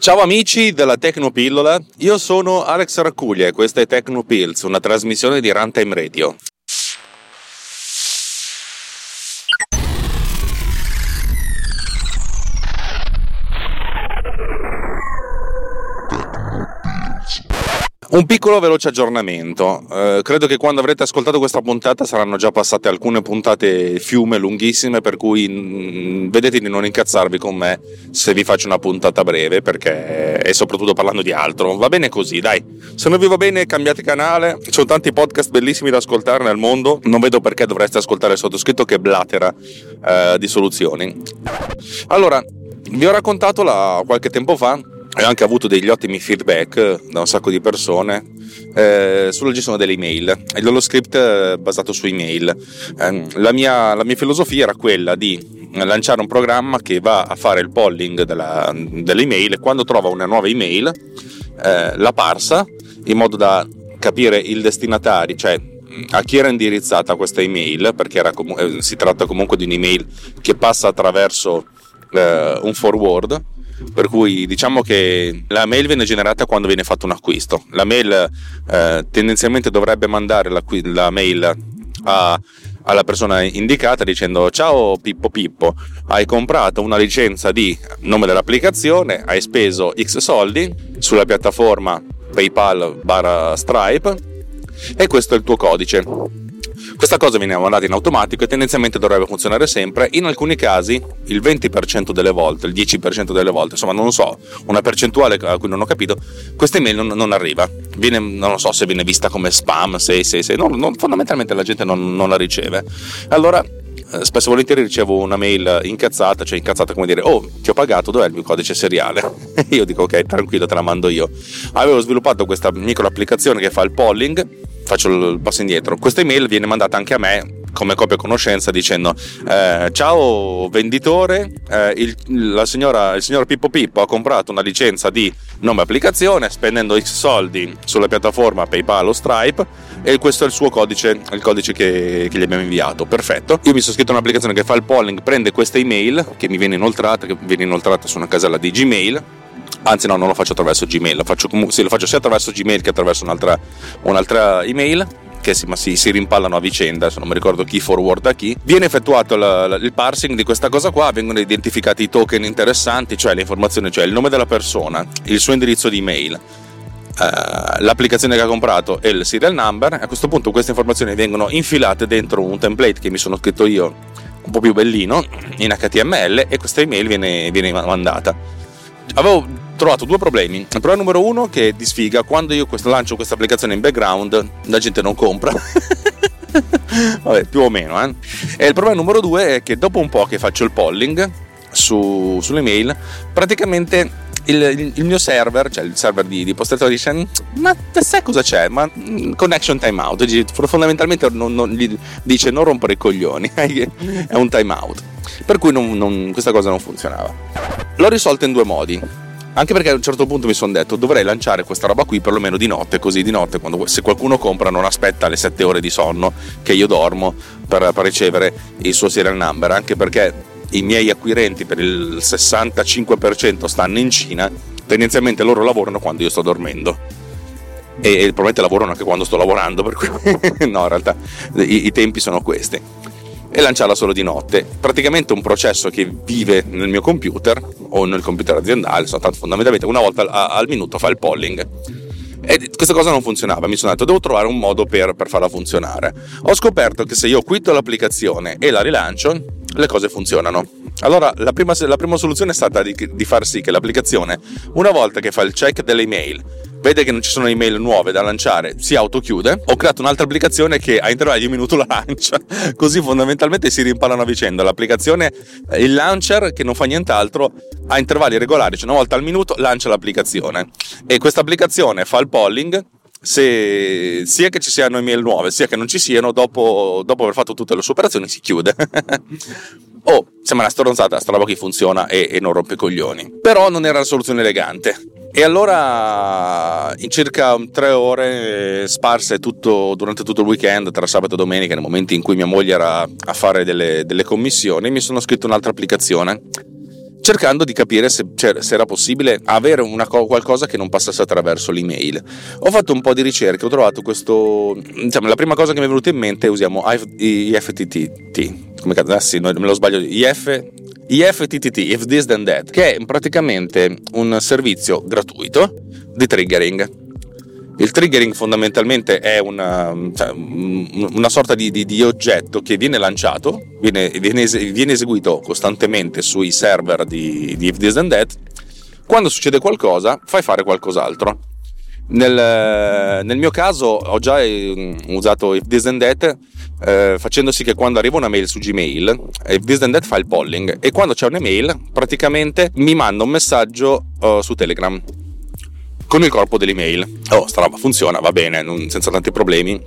Ciao amici della Tecnopillola, io sono Alex Raccuglia e questa è Tecnopills, una trasmissione di Runtime Radio. Un piccolo veloce aggiornamento. Eh, credo che quando avrete ascoltato questa puntata saranno già passate alcune puntate fiume lunghissime, per cui mh, mm, vedete di non incazzarvi con me se vi faccio una puntata breve, perché e soprattutto parlando di altro. Va bene così, dai. Se non vi va bene, cambiate canale. Ci sono tanti podcast bellissimi da ascoltare nel mondo. Non vedo perché dovreste ascoltare il sottoscritto che blatera eh, di soluzioni. Allora, vi ho raccontato la, qualche tempo fa ho anche avuto degli ottimi feedback da un sacco di persone. Eh, sulla gestione delle email. E dello script eh, basato su email. Eh, la, mia, la, mia, filosofia era quella di lanciare un programma che va a fare il polling della, delle email. E quando trova una nuova email eh, la parsa in modo da capire il destinatario, cioè a chi era indirizzata questa email, perché com- eh, si tratta comunque di un'email che passa attraverso eh, un forward per cui diciamo che la mail viene generata quando viene fatto un acquisto. La mail eh, tendenzialmente dovrebbe mandare la, la mail a, alla persona indicata dicendo ciao Pippo Pippo, hai comprato una licenza di nome dell'applicazione, hai speso X soldi sulla piattaforma PayPal barra Stripe e questo è il tuo codice questa cosa viene mandata in automatico e tendenzialmente dovrebbe funzionare sempre. In alcuni casi, il 20% delle volte, il 10% delle volte, insomma, non lo so, una percentuale a cui non ho capito, questa email non, non arriva. Viene, non lo so se viene vista come spam, se, se, se, non, non, fondamentalmente la gente non, non la riceve. Allora, eh, spesso e volentieri ricevo una mail incazzata, cioè incazzata come dire oh ti ho pagato, dov'è il mio codice seriale? E io dico ok tranquillo te la mando io. Avevo sviluppato questa micro applicazione che fa il polling faccio il passo indietro. Questa email viene mandata anche a me come copia conoscenza dicendo eh, ciao venditore eh, il, signora, il signor Pippo Pippo ha comprato una licenza di nome applicazione spendendo X soldi sulla piattaforma PayPal o Stripe e questo è il suo codice il codice che, che gli abbiamo inviato perfetto io mi sono scritto un'applicazione che fa il polling prende questa email che mi viene inoltrata che viene inoltrata su una casella di Gmail anzi no non lo faccio attraverso Gmail lo faccio, comunque, sì, lo faccio sia attraverso Gmail che attraverso un'altra, un'altra email che si, si, si, rimpallano a vicenda, adesso non mi ricordo chi forward a chi, viene effettuato la, la, il parsing di questa cosa qua, vengono identificati i token interessanti, cioè le informazioni, cioè il nome della persona, il suo indirizzo di email, Uh, l'applicazione che ha comprato e il serial number. A questo punto queste informazioni vengono infilate dentro un template che mi sono scritto io, un po' più bellino, in HTML e questa email viene, viene mandata. Avevo trovato due problemi. Il problema numero uno che di sfiga, quando io questo, lancio questa applicazione in background, la gente non compra. Vabbè, più o meno, eh. E il problema numero due è che dopo un po' che faccio il polling su, sulle mail, praticamente il, il, mio server, cioè il server di, di postazione dice ma sai cosa c'è? Ma mm, connection timeout fondamentalmente non, non, gli dice non rompere i coglioni è un timeout per cui non, questa cosa non funzionava l'ho risolto in due modi anche perché a un certo punto mi sono detto dovrei lanciare questa roba qui perlomeno di notte, così di notte quando, se qualcuno compra non aspetta le 7 ore di sonno che io dormo per, per ricevere il suo serial number, anche perché i miei acquirenti per il 65% stanno in Cina, tendenzialmente loro lavorano quando io sto dormendo. E, e probabilmente lavorano anche quando sto lavorando, per cui no, in realtà i, i tempi sono questi e lanciarla solo di notte. Praticamente un processo che vive nel mio computer o nel computer aziendale, tanto fondamentalmente una volta al minuto fa il polling. E questa cosa non funzionava, mi sono detto devo trovare un modo per, per farla funzionare. Ho scoperto che se io quitto l'applicazione e la rilancio, le cose funzionano. Allora la prima, la prima soluzione è stata di, di far sì che l'applicazione, una volta che fa il check delle email, vede che non ci sono email nuove da lanciare, si autochiude. Ho creato un'altra applicazione che a intervalli di un minuto la lancia, così fondamentalmente si rimpallano a vicenda. L'applicazione, il launcher che non fa nient'altro, a intervalli regolari, cioè una volta al minuto, lancia l'applicazione. E questa applicazione fa il polling se sia che ci siano email nuove, sia che non ci siano, dopo, dopo aver fatto tutte le sue operazioni si chiude. oh, sembra una stronzata, sta roba che funziona e, e non rompe coglioni. Però non era la soluzione elegante. E allora in circa tre ore sparse tutto, durante tutto il weekend, tra sabato e domenica, nei momenti in cui mia moglie era a fare delle, delle commissioni, mi sono scritto un'altra applicazione cercando di capire se, cioè, se era possibile avere una, qualcosa che non passasse attraverso l'email. Ho fatto un po' di ricerche, ho trovato questo, diciamo, la prima cosa che mi è venuta in mente è usiamo IFTTT, come cazzo, ah, sì, me lo sbaglio, IF, IFTTT, If This Then That, che è praticamente un servizio gratuito di triggering il triggering fondamentalmente è una, cioè, una sorta di, di, di, oggetto che viene lanciato, viene, viene, viene, eseguito costantemente sui server di, di If This and That. Quando succede qualcosa, fai fare qualcos'altro. Nel, nel mio caso ho già eh, usato If This and That eh, facendo sì che quando arriva una mail su Gmail, If This and That fa il polling e quando c'è un'email praticamente mi manda un messaggio uh, su Telegram con il corpo dell'email. Oh, sta roba funziona, va bene, non, senza tanti problemi.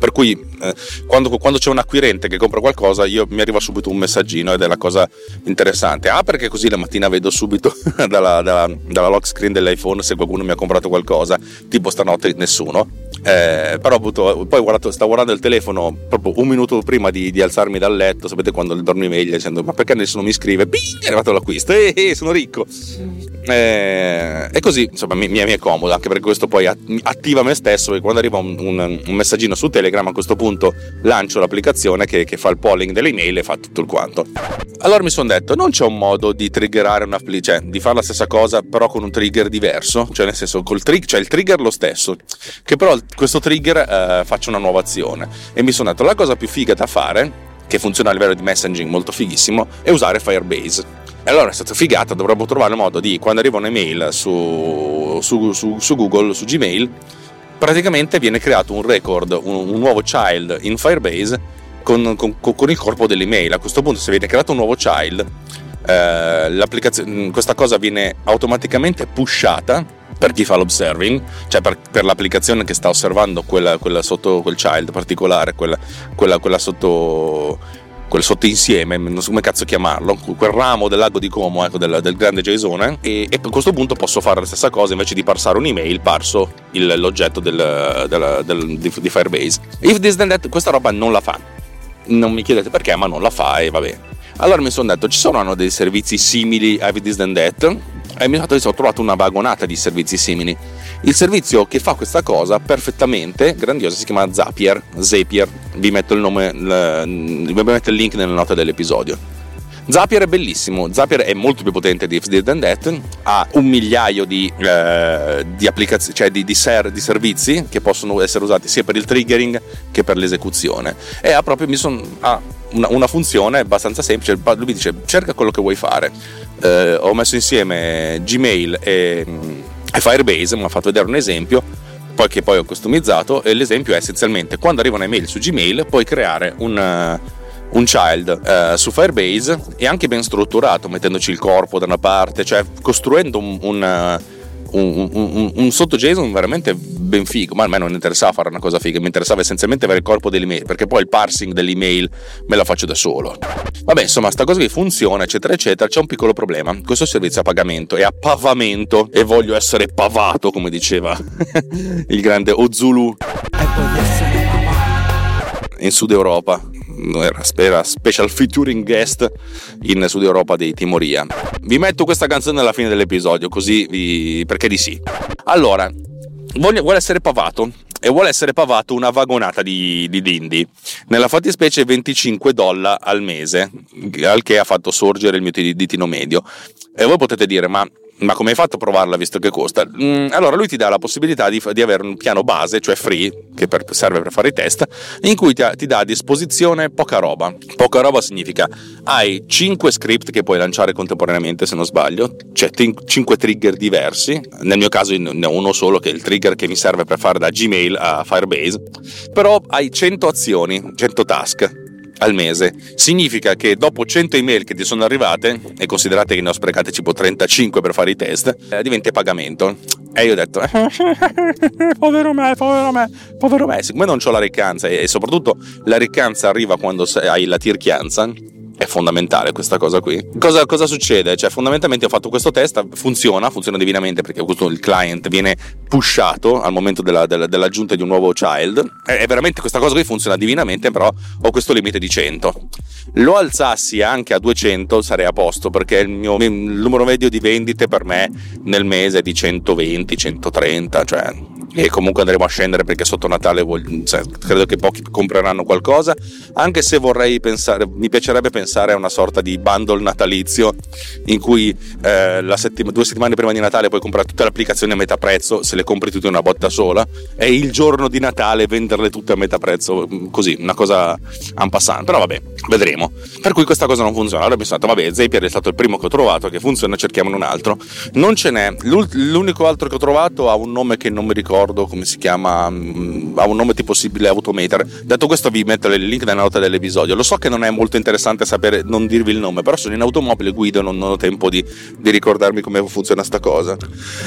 Per cui eh, quando, quando, c'è un acquirente che compra qualcosa, io, mi arriva subito un messaggino ed è la cosa interessante. Ah, perché così la mattina vedo subito dalla, dalla, dalla lock screen dell'iPhone se qualcuno mi ha comprato qualcosa, tipo stanotte nessuno. Eh, però appunto, poi guardato, stavo guardando il telefono proprio un minuto prima di, di alzarmi dal letto, sapete quando dormi meglio dicendo ma perché nessuno mi scrive? Bing, è arrivato l'acquisto, eh, eh, sono ricco. Eh, e così insomma mi, mi, è comodo anche perché questo poi attiva me stesso e quando arriva un, un, un, messaggino su Telegram a questo punto lancio l'applicazione che, che, fa il polling delle email e fa tutto il quanto. Allora mi sono detto non c'è un modo di triggerare una cioè di fare la stessa cosa però con un trigger diverso? Cioè nel senso col trig- cioè il trigger lo stesso che però questo trigger eh, faccia una nuova azione. E mi sono detto la cosa più figa da fare che funziona a livello di messaging molto fighissimo è usare Firebase. E allora è stata figata, dovremmo trovare il modo di, quando arriva un'email su, su, su, su Google, su Gmail, praticamente viene creato un record, un, un nuovo child in Firebase con, con, con, il corpo dell'email. A questo punto se viene creato un nuovo child, eh, questa cosa viene automaticamente pushata per chi fa l'observing, cioè per, per l'applicazione che sta osservando quella, quella sotto quel child particolare, quella, quella, quella sotto quel sottoinsieme, non so come cazzo chiamarlo, quel ramo del lago di Como, ecco, del, del grande Jason, e, e, a questo punto posso fare la stessa cosa, invece di parsare un'email, parso il, l'oggetto del, del, del, di, di, Firebase. If this then that, questa roba non la fa. Non mi chiedete perché, ma non la fa e va bene. Allora mi sono detto, ci sono dei servizi simili a this then that? E mi sono trovato una vagonata di servizi simili il servizio che fa questa cosa perfettamente grandiosa si chiama Zapier, Zapier, vi metto il nome, vi metto il link nella nota dell'episodio. Zapier è bellissimo, Zapier è molto più potente di If This Then That, ha un migliaio di, eh, di, applicazioni, cioè di, di, ser- di, servizi che possono essere usati sia per il triggering che per l'esecuzione. E ha proprio son, ha una, una, funzione abbastanza semplice, lui mi dice cerca quello che vuoi fare. Eh, ho messo insieme Gmail e è Firebase, mi ha fatto vedere un esempio poi che poi ho customizzato e l'esempio è essenzialmente quando arriva un'email su Gmail puoi creare un, un child uh, su Firebase e anche ben strutturato mettendoci il corpo da una parte cioè costruendo un, un uh, un, un, un sotto JSON veramente ben figo, ma a me non interessava fare una cosa figa, mi interessava essenzialmente avere il corpo dell'email, perché poi il parsing dell'email me la faccio da solo. Vabbè, insomma, sta cosa che funziona, eccetera, eccetera, c'è un piccolo problema. Questo servizio a pagamento è a pavamento e voglio essere pavato, come diceva il grande Ozulu in Sud Europa era, special featuring guest in Sud Europa dei Timoria. Vi metto questa canzone alla fine dell'episodio, così vi... perché di sì. Allora, vuole, vuole essere pavato e vuole essere pavato una vagonata di, di dindi. Nella fattispecie 25 dollari al mese, al che ha fatto sorgere il mio ditino medio. E voi potete dire, ma ma come hai fatto a provarla visto che costa? Mm, allora lui ti dà la possibilità di, di, avere un piano base, cioè free, che per, serve per fare i test, in cui ti, ti, dà a disposizione poca roba. Poca roba significa hai 5 script che puoi lanciare contemporaneamente se non sbaglio, cioè 5 trigger diversi, nel mio caso ne ho uno solo che è il trigger che mi serve per fare da Gmail a Firebase, però hai 100 azioni, 100 task al mese. Significa che dopo 100 email che ti sono arrivate, e considerate che ne ho sprecate tipo 35 per fare i test, eh, diventa pagamento. E io ho detto, povero me, povero me, povero me, siccome non ho la riccanza e soprattutto la riccanza arriva quando hai la tirchianza, è fondamentale questa cosa qui. Cosa, cosa, succede? Cioè, fondamentalmente ho fatto questo test, funziona, funziona divinamente perché il client viene pushato al momento della, della, dell'aggiunta di un nuovo child. E veramente questa cosa qui funziona divinamente, però ho questo limite di 100. Lo alzassi anche a 200 sarei a posto perché il mio il numero medio di vendite per me nel mese è di 120, 130, cioè e comunque andremo a scendere perché sotto Natale voglio, cioè, credo che pochi compreranno qualcosa. Anche se vorrei pensare mi piacerebbe pensare a una sorta di bundle natalizio in cui eh, settima, due settimane prima di Natale puoi comprare tutte le applicazioni a metà prezzo se le compri tutte in una botta sola e il giorno di Natale venderle tutte a metà prezzo mm, così una cosa en passant. Però vabbè vedremo. Per cui questa cosa non funziona. Allora mi sono detto vabbè Zapier è stato il primo che ho trovato che funziona cerchiamone un altro. Non ce n'è. L'unico altro che ho trovato ha un nome che non mi ricordo ricordo come si chiama, mm, ha un nome tipo simile Autometer. Detto questo vi metto il link nella nota dell'episodio. Lo so che non è molto interessante sapere, non dirvi il nome, però sono in automobile, guido, non, non ho tempo di, di, ricordarmi come funziona sta cosa.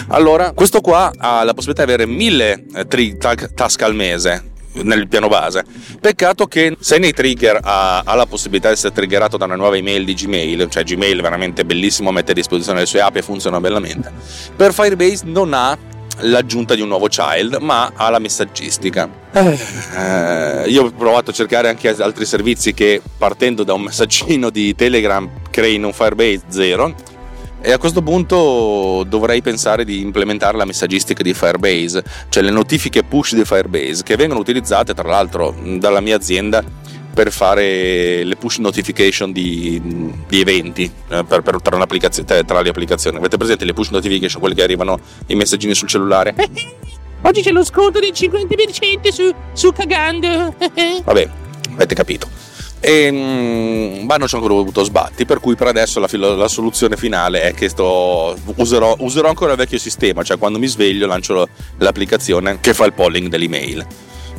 Allora, questo qua ha la possibilità di avere 1000 eh, tri- task al mese, nel piano base. Peccato che se nei trigger ha, ha, la possibilità di essere triggerato da una nuova email di Gmail, cioè Gmail veramente bellissimo, mette a disposizione le sue api e funziona bellamente. Per Firebase non ha l'aggiunta di un nuovo child, ma ha la messaggistica. Eh, io ho provato a cercare anche altri servizi che partendo da un messaggino di Telegram creino un Firebase 0 e a questo punto dovrei pensare di implementare la messaggistica di Firebase, cioè le notifiche push di Firebase che vengono utilizzate tra l'altro dalla mia azienda per fare le push notification di, di eventi eh, per, per, tra, tra, le applicazioni. Avete presente le push notification, quelle che arrivano i messaggini sul cellulare? Oggi c'è lo sconto del 50% su, su Cagando. Vabbè, avete capito. E, mh, ma non ci ho ancora avuto sbatti, per cui per adesso la, la soluzione finale è che sto, userò, userò, ancora il vecchio sistema, cioè quando mi sveglio lancio l'applicazione che fa il polling dell'email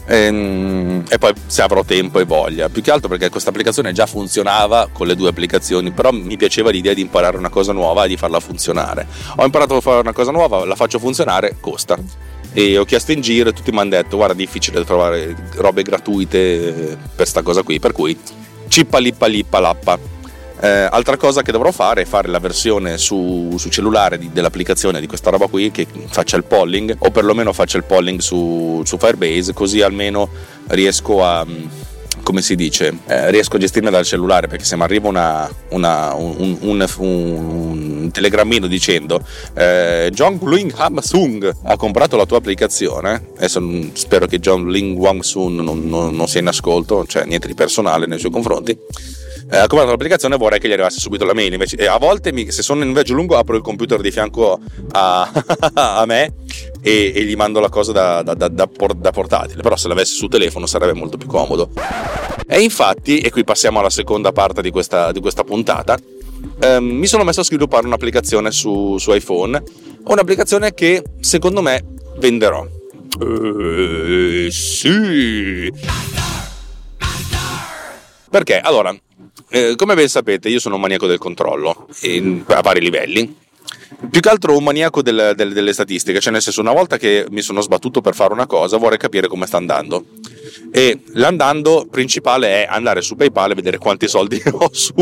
e, ehm, e, poi se avrò tempo e voglia. Più che altro perché questa applicazione già funzionava con le due applicazioni, però mi piaceva l'idea di imparare una cosa nuova e di farla funzionare. Ho imparato a fare una cosa nuova, la faccio funzionare, costa. E ho chiesto in giro e tutti mi hanno detto guarda difficile trovare robe gratuite per sta cosa qui, per cui cippa lippa lippa lappa eh, altra cosa che dovrò fare è fare la versione su, su cellulare di, dell'applicazione di questa roba qui che faccia il polling o perlomeno faccia il polling su, su Firebase così almeno riesco a come si dice, eh, riesco a gestirmi dal cellulare perché se mi arriva una, una, un, un, un, telegrammino dicendo eh, John Ling Ham Sung ha comprato la tua applicazione, adesso spero che John Ling Wang Sun non, non, non sia in ascolto, cioè niente di personale nei suoi confronti eh, comprato l'applicazione vorrei che gli arrivasse subito la mail invece eh, a volte mi, se sono in viaggio lungo apro il computer di fianco a, a me e, e, gli mando la cosa da, da, da, da, portatile però se l'avessi su telefono sarebbe molto più comodo. E infatti e qui passiamo alla seconda parte di questa, di questa puntata ehm, mi sono messo a sviluppare un'applicazione su, su iPhone un'applicazione che secondo me venderò. Eh, sì. Perché? Allora, eh, come ben sapete, io sono un maniaco del controllo in, a vari livelli. Più che altro un maniaco del, del, delle statistiche, cioè nel senso una volta che mi sono sbattuto per fare una cosa vorrei capire come sta andando e l'andando principale è andare su PayPal e vedere quanti soldi ho su.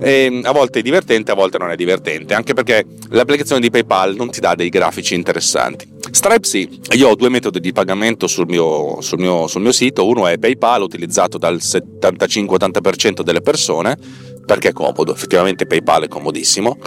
E a volte è divertente, a volte non è divertente, anche perché l'applicazione di PayPal non ti dà dei grafici interessanti. Stripe sì, io ho due metodi di pagamento sul mio, sul mio, sul mio sito, uno è PayPal utilizzato dal 75-80% delle persone perché è comodo, effettivamente PayPal è comodissimo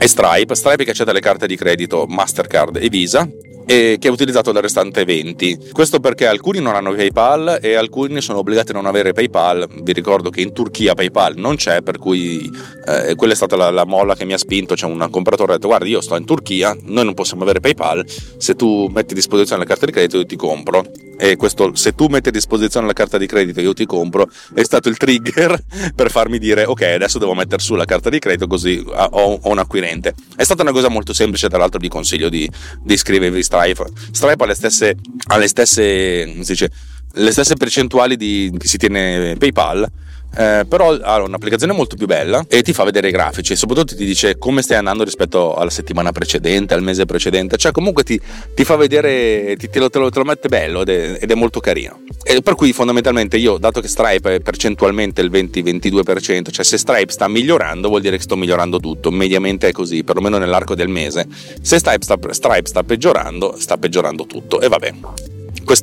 e Stripe, Stripe che accetta le carte di credito Mastercard e Visa e che ha utilizzato il restante 20. Questo perché alcuni non hanno PayPal e alcuni sono obbligati a non avere PayPal. Vi ricordo che in Turchia PayPal non c'è, per cui eh, quella è stata la, la, molla che mi ha spinto. C'è un compratore che ha detto: Guarda, io sto in Turchia, noi non possiamo avere PayPal. Se tu metti a disposizione la carta di credito, io ti compro. E questo, se tu metti a disposizione la carta di credito, io ti compro, è stato il trigger per farmi dire: Ok, adesso devo mettere su la carta di credito, così ho, ho un acquirente. È stata una cosa molto semplice, tra l'altro, vi consiglio di, di iscrivervi Stripe. Stripe ha le stesse, ha le stesse, dice, le stesse percentuali di, che si tiene PayPal eh, però ha un'applicazione molto più bella e ti fa vedere i grafici e soprattutto ti dice come stai andando rispetto alla settimana precedente, al mese precedente, cioè comunque ti, ti fa vedere, ti, te, lo, te, lo, te, lo, mette bello ed è, ed è, molto carino. E per cui fondamentalmente io, dato che Stripe è percentualmente il 20-22%, cioè se Stripe sta migliorando vuol dire che sto migliorando tutto, mediamente è così, perlomeno nell'arco del mese. Se Stripe sta, Stripe sta peggiorando, sta peggiorando tutto e vabbè,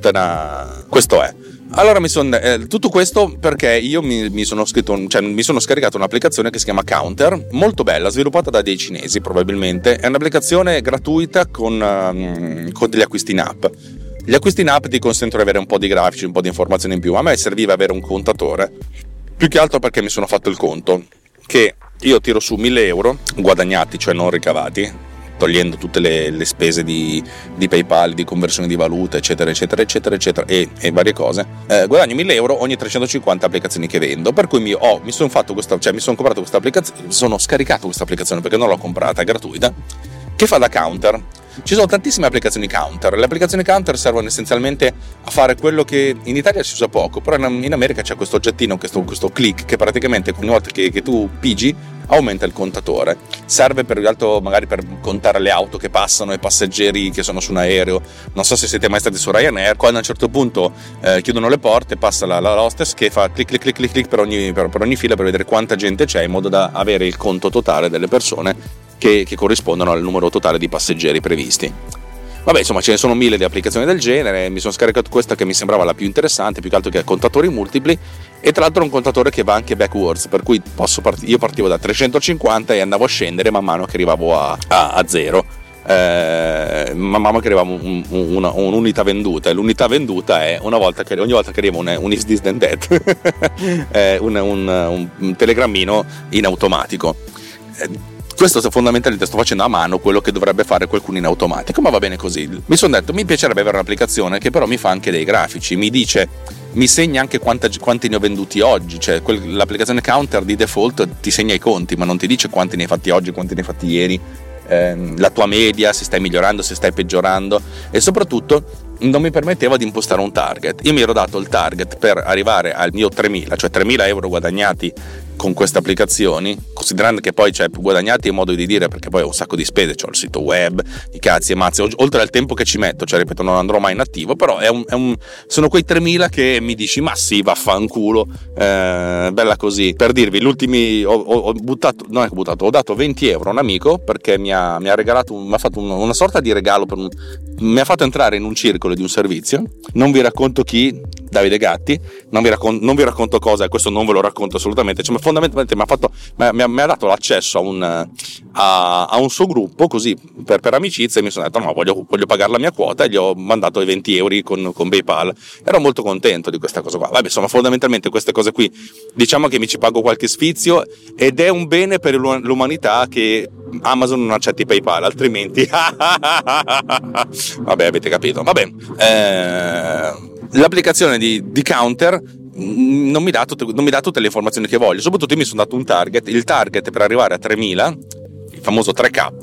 una, questo è. Allora mi sono. Eh, tutto questo perché io mi, mi, sono scritto, cioè, mi sono scaricato un'applicazione che si chiama Counter, molto bella, sviluppata da dei cinesi probabilmente. È un'applicazione gratuita con, um, con degli acquisti in app. Gli acquisti in app ti consentono di avere un po' di grafici, un po' di informazioni in più. A me serviva avere un contatore, più che altro perché mi sono fatto il conto che io tiro su 1000 euro guadagnati, cioè non ricavati, togliendo tutte le, le spese di, di, PayPal, di conversione di valuta, eccetera, eccetera, eccetera, eccetera, e, e varie cose, eh, guadagno 1000 euro ogni 350 applicazioni che vendo. Per cui mi, oh, mi sono fatto questa, cioè mi sono comprato questa applicazione, sono scaricato questa applicazione perché non l'ho comprata, è gratuita, che fa da counter. Ci sono tantissime applicazioni counter. Le applicazioni counter servono essenzialmente a fare quello che in Italia si usa poco, però in America c'è questo oggettino, questo, questo click, che praticamente ogni volta che, che tu pigi aumenta il contatore. Serve per l'altro magari per contare le auto che passano e i passeggeri che sono su un aereo. Non so se siete mai stati su Ryanair, quando a un certo punto eh, chiudono le porte, passa la, la hostess che fa clic clic clic clic, clic per, ogni, per, per ogni fila per vedere quanta gente c'è in modo da avere il conto totale delle persone che, che corrispondono al numero totale di passeggeri previsti. Vabbè, insomma, ce ne sono mille di applicazioni del genere. Mi sono scaricato questa che mi sembrava la più interessante, più che altro che ha contatori multipli. E tra l'altro è un contatore che va anche backwards, per cui part- io partivo da 350 e andavo a scendere man mano che arrivavo a, a, a zero. Eh, man mano che arrivavo un, un, un'unità venduta. E l'unità venduta è volta che, ogni volta che arriva un, un Is This Then Dead, un, un telegrammino in automatico eh, questo fondamentalmente sto facendo a mano quello che dovrebbe fare qualcuno in automatico, ma va bene così. Mi sono detto, mi piacerebbe avere un'applicazione che però mi fa anche dei grafici, mi dice, mi segna anche quanta, quanti ne ho venduti oggi, cioè l'applicazione Counter di default ti segna i conti, ma non ti dice quanti ne hai fatti oggi, quanti ne hai fatti ieri, ehm, la tua media, se stai migliorando, se stai peggiorando e soprattutto non mi permetteva di impostare un target. Io mi ero dato il target per arrivare al mio 3.000, cioè 3.000 euro guadagnati con queste applicazioni, considerando che poi c'è più guadagnati in modo di dire perché poi ho un sacco di spese, ho il sito web, i cazzi e mazzi, oltre al tempo che ci metto, cioè ripeto non andrò mai in attivo, però è un, è un, sono quei 3000 che mi dici ma sì vaffanculo, eh, bella così, per dirvi l'ultimi ho, ho, buttato, non è che ho buttato, ho dato 20 euro a un amico perché mi ha, mi ha regalato, mi ha fatto un, una sorta di regalo, un, mi ha fatto entrare in un circolo di un servizio, non vi racconto chi, Davide Gatti, non vi, racconto, non vi racconto cosa, questo non ve lo racconto assolutamente, cioè, fondamentalmente mi ha, fatto, mi, ha, mi ha, dato l'accesso a un, a, a un, suo gruppo così per, per, amicizia e mi sono detto no voglio, voglio, pagare la mia quota e gli ho mandato i 20 euro con, con, PayPal. Ero molto contento di questa cosa qua. Vabbè, insomma fondamentalmente queste cose qui diciamo che mi ci pago qualche sfizio ed è un bene per l'umanità che Amazon non accetti PayPal altrimenti vabbè avete capito vabbè eh, l'applicazione di, di Counter non mi, tutte, non mi, dà tutte le informazioni che voglio. Soprattutto io mi sono dato un target. Il target per arrivare a 3000, il famoso 3K,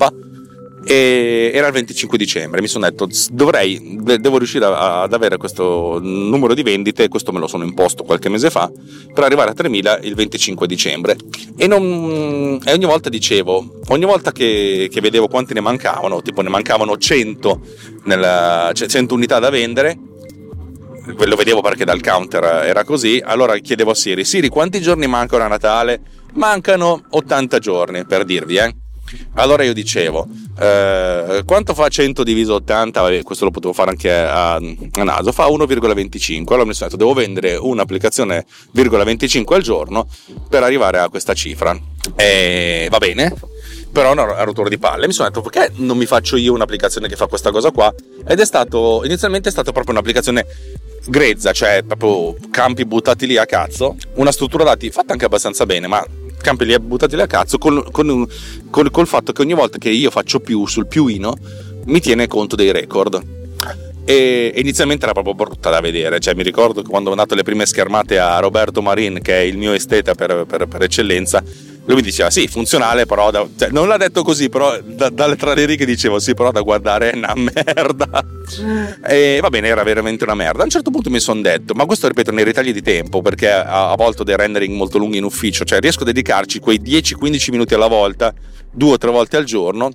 era il 25 dicembre. Mi sono detto, dovrei, devo riuscire ad avere questo numero di vendite, questo me lo sono imposto qualche mese fa, per arrivare a 3000 il 25 dicembre. E, non, e ogni volta dicevo, ogni volta che, che, vedevo quanti ne mancavano, tipo ne mancavano 100, nella, cioè 100 unità da vendere, lo vedevo perché dal counter era così, allora chiedevo a Siri, Siri quanti giorni mancano a Natale? Mancano 80 giorni, per dirvi, eh. Allora io dicevo, eh, quanto fa 100 diviso 80? Vabbè, questo lo potevo fare anche a, a naso, fa 1,25. Allora mi sono detto, devo vendere un'applicazione 0,25 al giorno per arrivare a questa cifra. E va bene, però è una rottura di palle. Mi sono detto perché non mi faccio io un'applicazione che fa questa cosa qua? Ed è stato, inizialmente è stata proprio un'applicazione grezza, cioè proprio campi buttati lì a cazzo, una struttura dati fatta anche abbastanza bene, ma campi lì buttati lì a cazzo con, con, con, col fatto che ogni volta che io faccio più sul piuino mi tiene conto dei record. E inizialmente era proprio brutta da vedere, cioè mi ricordo quando ho dato le prime schermate a Roberto Marin, che è il mio esteta per, per, per eccellenza, lui mi diceva sì, funzionale, però da, cioè, non l'ha detto così, però da, dalle tra le righe dicevo sì, però da guardare è una merda. E va bene, era veramente una merda. A un certo punto mi sono detto, ma questo ripeto nei ritagli di tempo, perché a, a volte ho dei rendering molto lunghi in ufficio, cioè riesco a dedicarci quei 10-15 minuti alla volta, due o tre volte al giorno,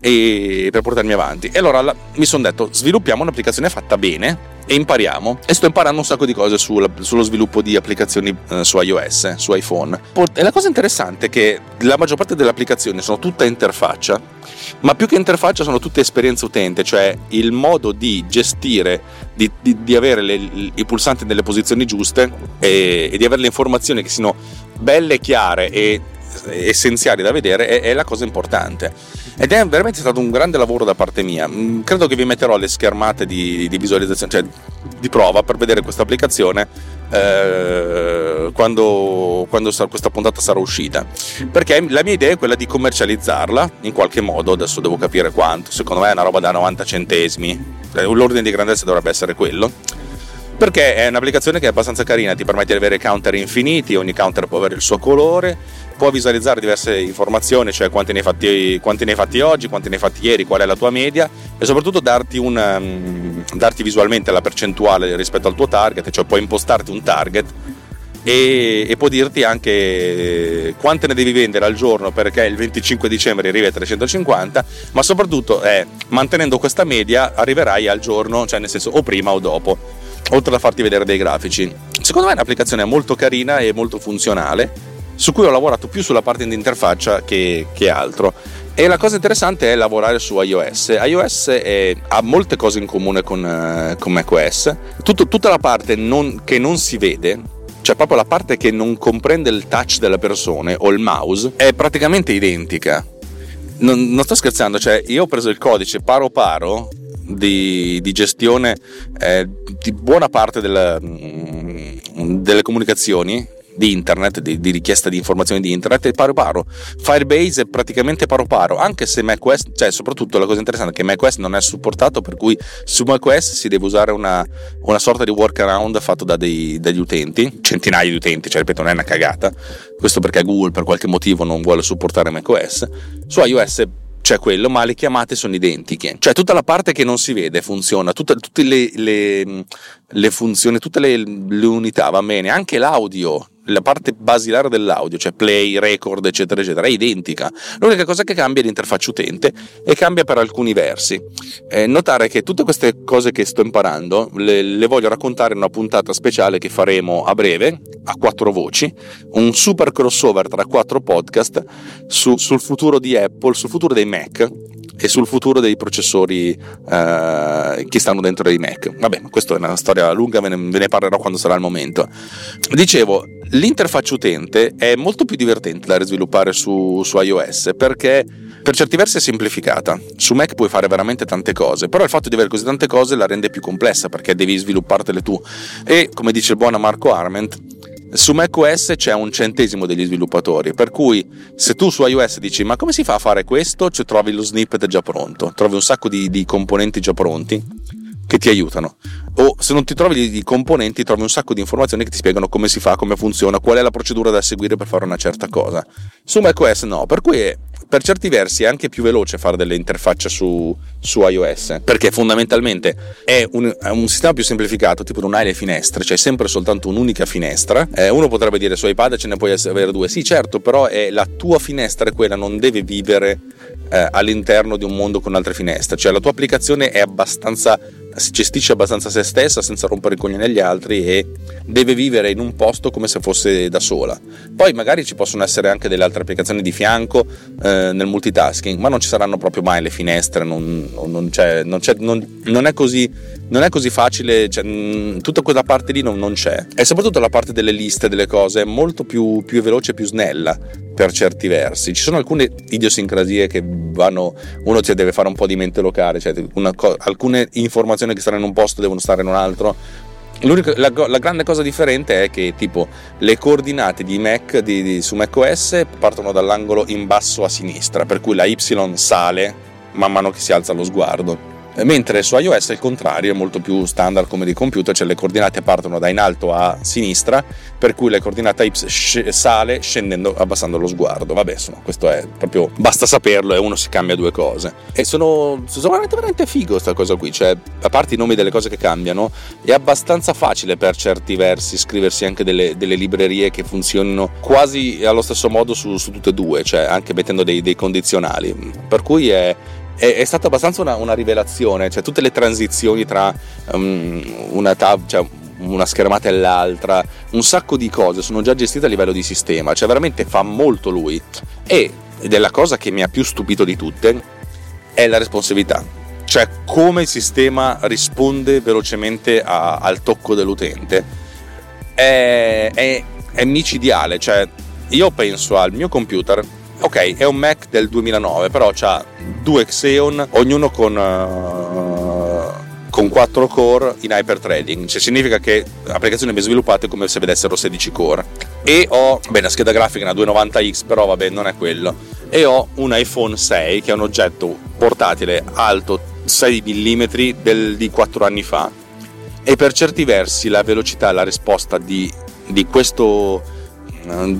per portarmi avanti. E allora mi sono detto, sviluppiamo un'applicazione fatta bene e impariamo. E sto imparando un sacco di cose sulla, sullo sviluppo di applicazioni eh, su iOS, su iPhone. E la cosa interessante è che la maggior parte delle applicazioni sono tutte interfaccia, ma più che interfaccia sono tutte esperienze utente, cioè il modo di gestire, di, di, di avere le, i pulsanti nelle posizioni giuste e, e di avere le informazioni che siano belle, chiare e essenziali da vedere è, è, la cosa importante. Ed è veramente stato un grande lavoro da parte mia. Mm, credo che vi metterò le schermate di, di visualizzazione cioè di prova per vedere questa applicazione eh, quando, quando questa puntata sarà uscita. Perché la mia idea è quella di commercializzarla in qualche modo adesso devo capire quanto. Secondo me è una roba da 90 centesimi. Eh, l'ordine di grandezza dovrebbe essere quello perché è un'applicazione che è abbastanza carina, ti permette di avere counter infiniti, ogni counter può avere il suo colore, può visualizzare diverse informazioni, cioè quanti ne hai fatti, quanti ne hai fatti oggi, quanti ne hai fatti ieri, qual è la tua media e soprattutto darti, un, um, darti visualmente la percentuale rispetto al tuo target, cioè puoi impostarti un target e, e, può dirti anche quante ne devi vendere al giorno perché il 25 dicembre arrivi a 350 ma soprattutto eh, mantenendo questa media arriverai al giorno cioè nel senso o prima o dopo oltre a farti vedere dei grafici. Secondo me è un'applicazione molto carina e molto funzionale, su cui ho lavorato più sulla parte di interfaccia che, che altro. E la cosa interessante è lavorare su iOS. iOS è, ha molte cose in comune con, uh, con macOS. Tutto, tutta la parte non, che non si vede, cioè proprio la parte che non comprende il touch della persona o il mouse, è praticamente identica. Non, non sto scherzando, cioè io ho preso il codice paro paro di, di gestione eh, di buona parte della, mm, delle comunicazioni di internet, di, di, richiesta di informazioni di internet è paro paro. Firebase è praticamente paro paro, anche se macOS, cioè soprattutto la cosa interessante è che macOS non è supportato, per cui su macOS si deve usare una, una sorta di workaround fatto da dei, dagli utenti, centinaia di utenti, cioè ripeto non è una cagata, questo perché Google per qualche motivo non vuole supportare macOS. Su iOS c'è quello, ma le chiamate sono identiche. Cioè tutta la parte che non si vede funziona, tutte, tutte le, le, le, funzioni, tutte le, le unità va bene, anche l'audio la parte basilare dell'audio, cioè play, record, eccetera, eccetera, è identica. L'unica cosa che cambia è l'interfaccia utente e cambia per alcuni versi. Eh, notare che tutte queste cose che sto imparando le, le, voglio raccontare in una puntata speciale che faremo a breve, a quattro voci, un super crossover tra quattro podcast su, sul futuro di Apple, sul futuro dei Mac e sul futuro dei processori eh, che stanno dentro dei Mac. Vabbè, questa è una storia lunga, ve ne, ve ne parlerò quando sarà il momento. Dicevo, l'interfaccia utente è molto più divertente da sviluppare su, su iOS perché per certi versi è semplificata. Su Mac puoi fare veramente tante cose, però il fatto di avere così tante cose la rende più complessa perché devi sviluppartele tu. E come dice il buon Marco Arment, su macOS c'è un centesimo degli sviluppatori, per cui se tu su iOS dici ma come si fa a fare questo, cioè trovi lo snippet già pronto, trovi un sacco di, di componenti già pronti che ti aiutano. O se non ti trovi i componenti, trovi un sacco di informazioni che ti spiegano come si fa, come funziona, qual è la procedura da seguire per fare una certa cosa. Su macOS no, per cui è, per certi versi è anche più veloce fare delle interfacce su, su iOS, perché fondamentalmente è un, è un, sistema più semplificato, tipo non hai le finestre, c'è sempre soltanto un'unica finestra. Eh, uno potrebbe dire su iPad ce ne puoi avere due, sì certo, però è la tua finestra è quella, non deve vivere eh, all'interno di un mondo con altre finestre, cioè la tua applicazione è abbastanza si gestisce abbastanza se stessa senza rompere i coglioni agli altri e deve vivere in un posto come se fosse da sola. Poi magari ci possono essere anche delle altre applicazioni di fianco eh, nel multitasking, ma non ci saranno proprio mai le finestre, non, non, c'è, non, c'è, non è così è così facile, cioè, mh, tutta quella parte lì non, c'è. E soprattutto la parte delle liste, delle cose, è molto più, più veloce, più snella per certi versi. Ci sono alcune idiosincrasie che vanno, uno ci deve fare un po' di mente locale, cioè una, alcune informazioni che stanno in un posto devono stare in un altro. La, la, grande cosa differente è che tipo le coordinate di Mac di, di, su macOS partono dall'angolo in basso a sinistra, per cui la Y sale man mano che si alza lo sguardo mentre su iOS è il contrario, è molto più standard come di computer, cioè le coordinate partono da in alto a sinistra, per cui la coordinata Y sale scendendo, abbassando lo sguardo. Vabbè, insomma, questo è proprio, basta saperlo e uno si cambia due cose. E sono, sono veramente, veramente figo questa cosa qui, cioè, a parte i nomi delle cose che cambiano, è abbastanza facile per certi versi scriversi anche delle, delle librerie che funzionino quasi allo stesso modo su, su tutte e due, cioè anche mettendo dei, dei condizionali. Per cui è è, è stata abbastanza una, una, rivelazione, cioè tutte le transizioni tra um, una, tab, cioè una schermata e l'altra, un sacco di cose sono già gestite a livello di sistema, cioè veramente fa molto lui. E, ed è la cosa che mi ha più stupito di tutte, è la responsività. Cioè come il sistema risponde velocemente a, al tocco dell'utente. È, è, è micidiale, cioè io penso al mio computer ok, è un Mac del 2009, però ha due Xeon, ognuno con, uh, con 4 core in hyperthreading, cioè significa che applicazioni ben sviluppate come se vedessero 16 core. E ho, beh, la scheda grafica è una 290X, però vabbè, non è quello. E ho un iPhone 6 che è un oggetto portatile alto 6 mm del, di 4 anni fa. E per certi versi la velocità la risposta di, di questo eh,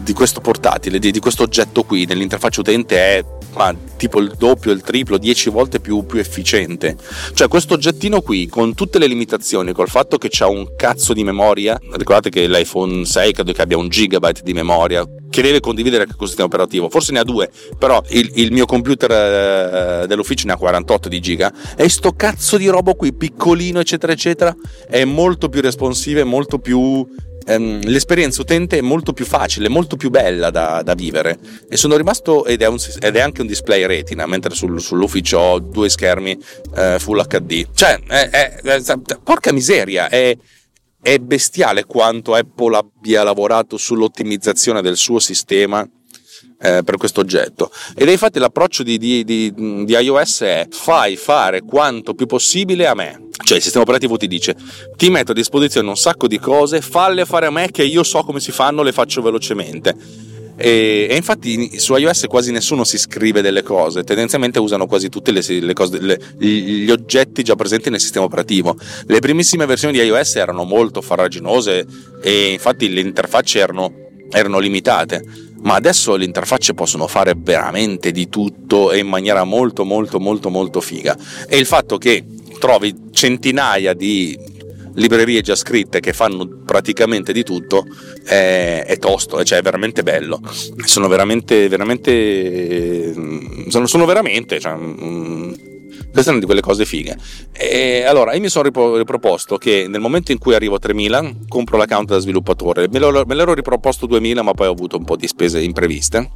di questo portatile, di, di, questo oggetto qui nell'interfaccia utente è ma, tipo il doppio, il triplo, dieci volte più, più, efficiente. Cioè questo oggettino qui con tutte le limitazioni, col fatto che c'ha un cazzo di memoria, ricordate che l'iPhone 6 credo che abbia un gigabyte di memoria, che deve condividere anche con il sistema operativo, forse ne ha due, però il, il mio computer eh, dell'ufficio ne ha 48 di giga e sto cazzo di robo qui piccolino eccetera eccetera è molto più responsive, molto più ehm, l'esperienza utente è molto più facile, molto più bella da, da vivere. E sono rimasto ed è, un, ed è, anche un display retina mentre sul, sull'ufficio ho due schermi eh, full HD cioè è, è, porca miseria è, è bestiale quanto Apple abbia lavorato sull'ottimizzazione del suo sistema eh, per questo oggetto. Ed infatti l'approccio di, di, di, di, iOS è fai fare quanto più possibile a me. Cioè il sistema operativo ti dice ti metto a disposizione un sacco di cose, falle fare a me che io so come si fanno, le faccio velocemente. E, e, infatti su iOS quasi nessuno si scrive delle cose, tendenzialmente usano quasi tutti gli oggetti già presenti nel sistema operativo. Le primissime versioni di iOS erano molto farraginose e infatti le interfacce erano, erano limitate ma adesso le interfacce possono fare veramente di tutto e in maniera molto molto molto molto figa. E il fatto che trovi centinaia di librerie già scritte che fanno praticamente di tutto è, è tosto, cioè è veramente bello. Sono veramente veramente sono, sono veramente cioè, mm, questa una di quelle cose fighe. E allora, io mi sono riproposto che nel momento in cui arrivo a 3000 compro l'account da sviluppatore. Me, me l'ero riproposto 2000, ma poi ho avuto un po' di spese impreviste.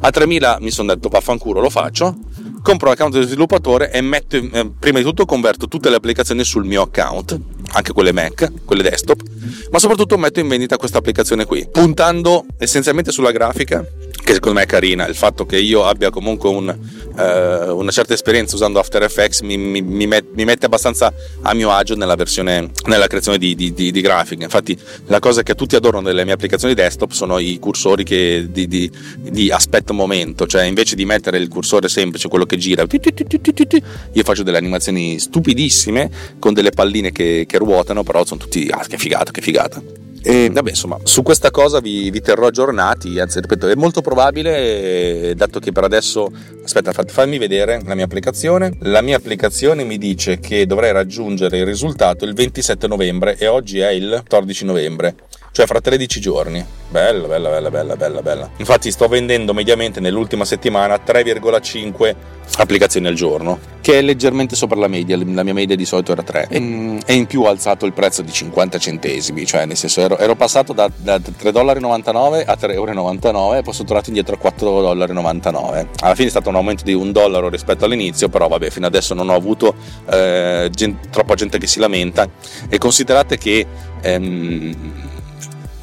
A 3000 mi sono detto vaffanculo, lo faccio. Compro l'account da sviluppatore e metto, eh, prima di tutto converto tutte le applicazioni sul mio account, anche quelle Mac, quelle desktop, ma soprattutto metto in vendita questa applicazione qui, puntando essenzialmente sulla grafica che secondo me è carina. Il fatto che io abbia comunque un, eh, una certa esperienza usando After Effects mi, mi, mi, met, mi, mette abbastanza a mio agio nella, versione, nella creazione di, di, di, di, grafica. Infatti, la cosa che tutti adorano delle mie applicazioni desktop sono i cursori che, di, di aspetto momento, cioè invece di mettere il cursore semplice, quello che gira, io faccio delle animazioni stupidissime con delle palline che, che ruotano, però sono tutti, ah, che figata, che figata. E vabbè, insomma, su questa cosa vi, vi, terrò aggiornati. Anzi, ripeto, è molto probabile, dato che per adesso. Aspetta, fammi vedere la mia applicazione. La mia applicazione mi dice che dovrei raggiungere il risultato il 27 novembre e oggi è il 14 novembre. Cioè fra 13 giorni. Bella, bella, bella, bella, bella, bella. Infatti sto vendendo mediamente nell'ultima settimana 3,5 applicazioni al giorno, che è leggermente sopra la media, la mia media di solito era 3. E, e in più ho alzato il prezzo di 50 centesimi, cioè nel senso ero, ero passato da, da 3,99 a 3,99 e poi sono tornato indietro a 4,99. Alla fine è stato un aumento di un dollaro rispetto all'inizio, però vabbè, fino adesso non ho avuto eh, gente, troppa gente che si lamenta e considerate che ehm,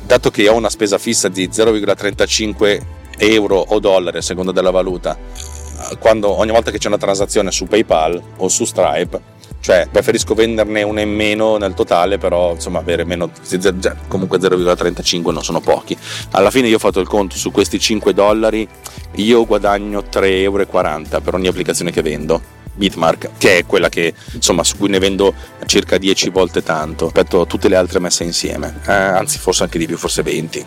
dato che ho una spesa fissa di 0,35 euro o dollari a seconda della valuta, quando, ogni volta che c'è una transazione su PayPal o su Stripe, cioè preferisco venderne una in meno nel totale, però insomma avere meno, comunque 0,35 non sono pochi. Alla fine io ho fatto il conto su questi 5 dollari, io guadagno 3,40 euro per ogni applicazione che vendo Bitmark, che è quella che, insomma, su cui ne vendo circa 10 volte tanto rispetto a tutte le altre messe insieme, eh, anzi forse anche di più, forse 20.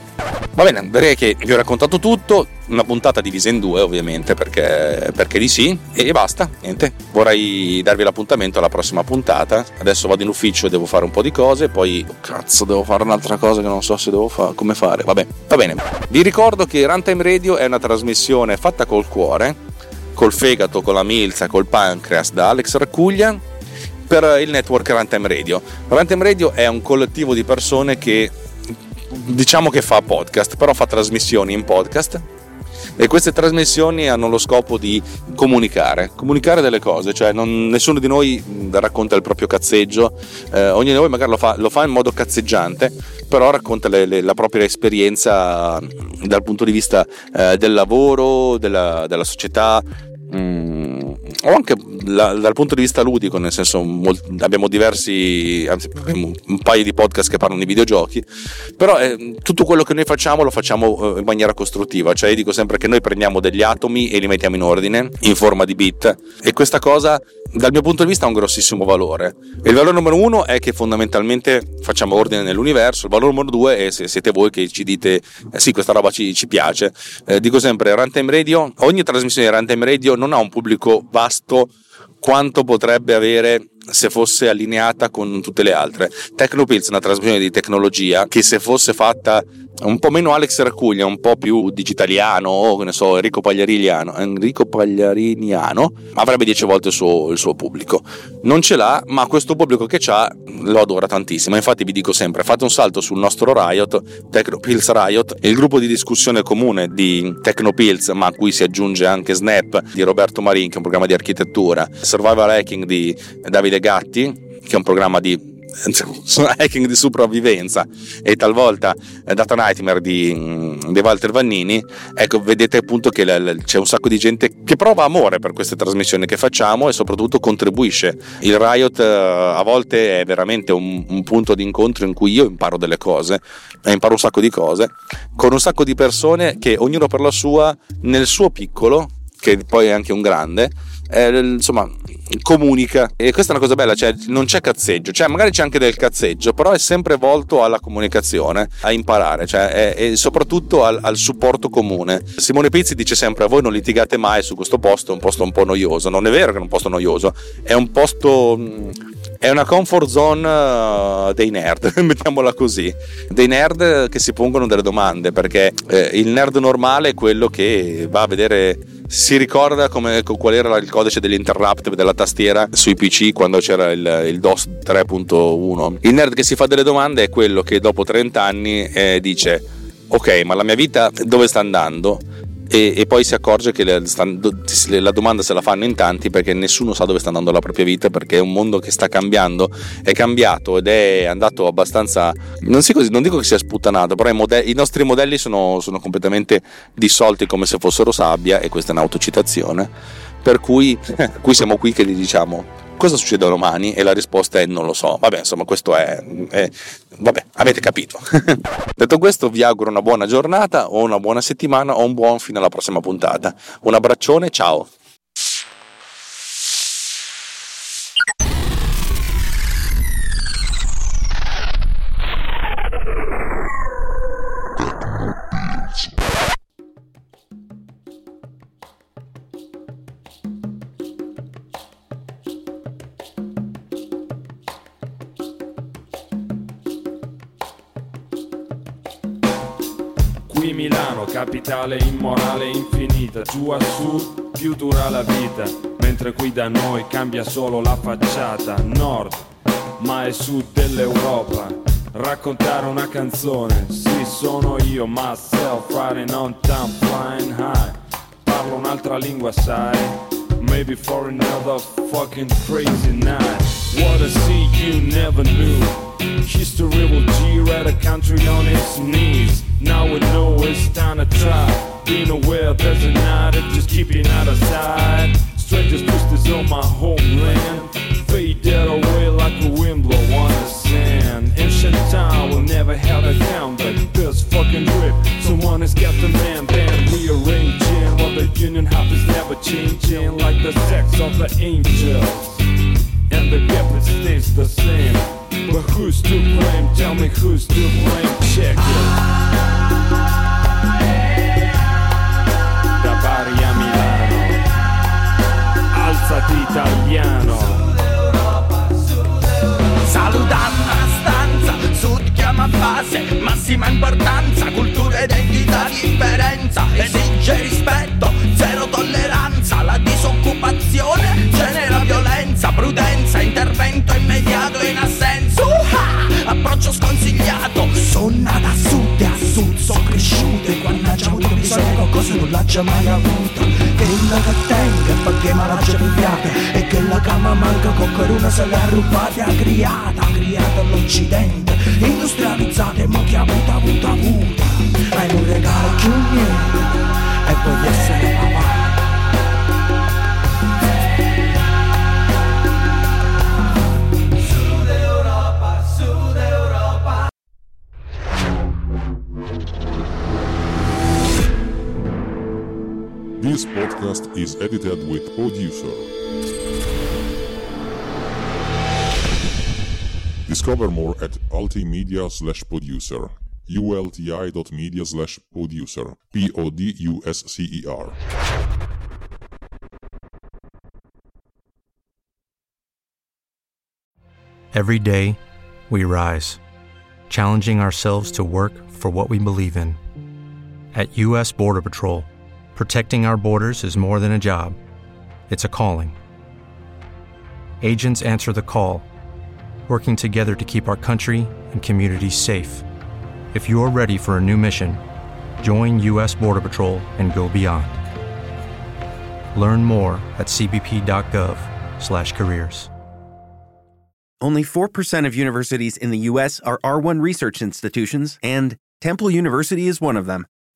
Va bene, direi che vi ho raccontato tutto, una puntata divisa in due ovviamente perché, perché di sì. E basta, niente, vorrei darvi l'appuntamento alla prossima puntata, adesso vado in ufficio e devo fare un po' di cose, poi oh, cazzo devo fare un'altra cosa che non so se devo fare, come fare, vabbè, va bene. Vi ricordo che Runtime Radio è una trasmissione fatta col cuore, col fegato, con la milza, col pancreas da Alex Raccuglia per il network Runtime Radio. Runtime Radio è un collettivo di persone che diciamo che fa podcast, però fa trasmissioni in podcast e queste trasmissioni hanno lo scopo di comunicare, comunicare delle cose, cioè non, nessuno di noi racconta il proprio cazzeggio, eh, ognuno di noi magari lo fa, lo fa, in modo cazzeggiante, però racconta le, le, la propria esperienza dal punto di vista eh, del lavoro, della, della società, Mm, o anche la, dal punto di vista ludico, nel senso molti, abbiamo diversi, anzi abbiamo un paio di podcast che parlano di videogiochi, però eh, tutto quello che noi facciamo lo facciamo eh, in maniera costruttiva, cioè io dico sempre che noi prendiamo degli atomi e li mettiamo in ordine in forma di bit e questa cosa dal mio punto di vista ha un grossissimo valore. Il valore numero uno è che fondamentalmente facciamo ordine nell'universo, il valore numero due è se siete voi che ci dite eh sì questa roba ci, ci piace. Eh, dico sempre Runtime Radio, ogni trasmissione di Runtime Radio non ha un pubblico vasto quanto potrebbe avere se fosse allineata con tutte le altre. Tecnopills è una trasmissione di tecnologia che se fosse fatta un po' meno Alex Raccuglia, un po' più digitaliano o che ne so, Enrico Pagliariniano, Enrico Pagliariniano avrebbe 10 volte il suo, il suo, pubblico. Non ce l'ha, ma questo pubblico che c'ha lo adora tantissimo. Infatti vi dico sempre, fate un salto sul nostro Riot, Tecnopills Riot, il gruppo di discussione comune di Tecnopills, ma a cui si aggiunge anche Snap di Roberto Marin, che è un programma di architettura, Survival Hacking di Davide Gatti, che è un programma di hacking di sopravvivenza. E talvolta eh, Data Nightmare di, mm, di, Walter Vannini. Ecco vedete appunto che c'è un sacco di gente che prova amore per queste trasmissioni che facciamo e soprattutto contribuisce. Il Riot eh, a volte è veramente un, un punto di incontro in cui io imparo delle cose e imparo un sacco di cose con un sacco di persone che ognuno per la sua nel suo piccolo che poi è anche un grande eh, insomma comunica. E questa è una cosa bella cioè non c'è cazzeggio. Cioè magari c'è anche del cazzeggio però è sempre volto alla comunicazione a imparare cioè, e, soprattutto al, al, supporto comune. Simone Pizzi dice sempre a voi non litigate mai su questo posto è un posto un po' noioso. Non è vero che è un posto noioso è un posto è una comfort zone uh, dei nerd, mettiamola così, dei nerd che si pongono delle domande, perché eh, il nerd normale è quello che va a vedere si ricorda come, qual era il codice dell'interrupt della tastiera sui PC quando c'era il, il, DOS 3.1. Il nerd che si fa delle domande è quello che dopo 30 anni eh, dice ok ma la mia vita dove sta andando? E, e, poi si accorge che le, la domanda se la fanno in tanti perché nessuno sa dove sta andando la propria vita perché è un mondo che sta cambiando, è cambiato ed è andato abbastanza, non, così, non dico che sia sputtanato, però i, modelli, i nostri modelli sono, sono completamente dissolti come se fossero sabbia e questa è un'autocitazione, per cui, qui siamo qui che gli diciamo cosa succede domani? E la risposta è non lo so. Vabbè, insomma, questo è, è vabbè, avete capito. Detto questo, vi auguro una buona giornata o una buona settimana o un buon fino alla prossima puntata. Un abbraccione, ciao. Qui Milano, capitale immorale infinita, giù a sud più dura la vita, mentre qui da noi cambia solo la facciata, nord, ma è sud dell'Europa. Raccontare una canzone, sì sono io, myself, riding on town, flying high. Parlo un'altra lingua, sai? Maybe for another fucking crazy night. What a sea you never knew. History will G-rat a country on its knees. Now we know it's time to try. Being aware there's an addict, just keeping out of sight. Strangers twisters on my homeland. Faded away like a wind blow on the sand. Ancient time will never have a down, but this fucking grip. Someone has got the man band rearranging. While the union half is never changing, like the sex of the angels. And the gap stays the same. But who's to blame? Tell me who's to blame. Check it. Da Bari a Milano. Alzati italiano. Salutando a stanza, sud chiama base, massima importanza, sono cresciuto e quando c'è avuto bisogno qualcosa non l'ha già mai avuto, che la che tenga perché me l'ha già e che la cama manca con una se l'ha rubata, criata, criata all'occidente, industrializzata e mo che ha avuto, avuto, avuto, ma non regalo più niente, e voglio essere papà. Podcast is edited with Producer. Discover more at ultimedia slash producer. ulti.media slash producer. P-O-D-U-S-C-E-R. Every day, we rise, challenging ourselves to work for what we believe in. At U.S. Border Patrol, protecting our borders is more than a job, it's a calling. Agents answer the call, working together to keep our country and communities safe. If you're ready for a new mission, join U.S. Border Patrol and go beyond. Learn more at cbp.gov/careers. Only 4% of universities in the U.S. are R1 research institutions, and Temple University is one of them.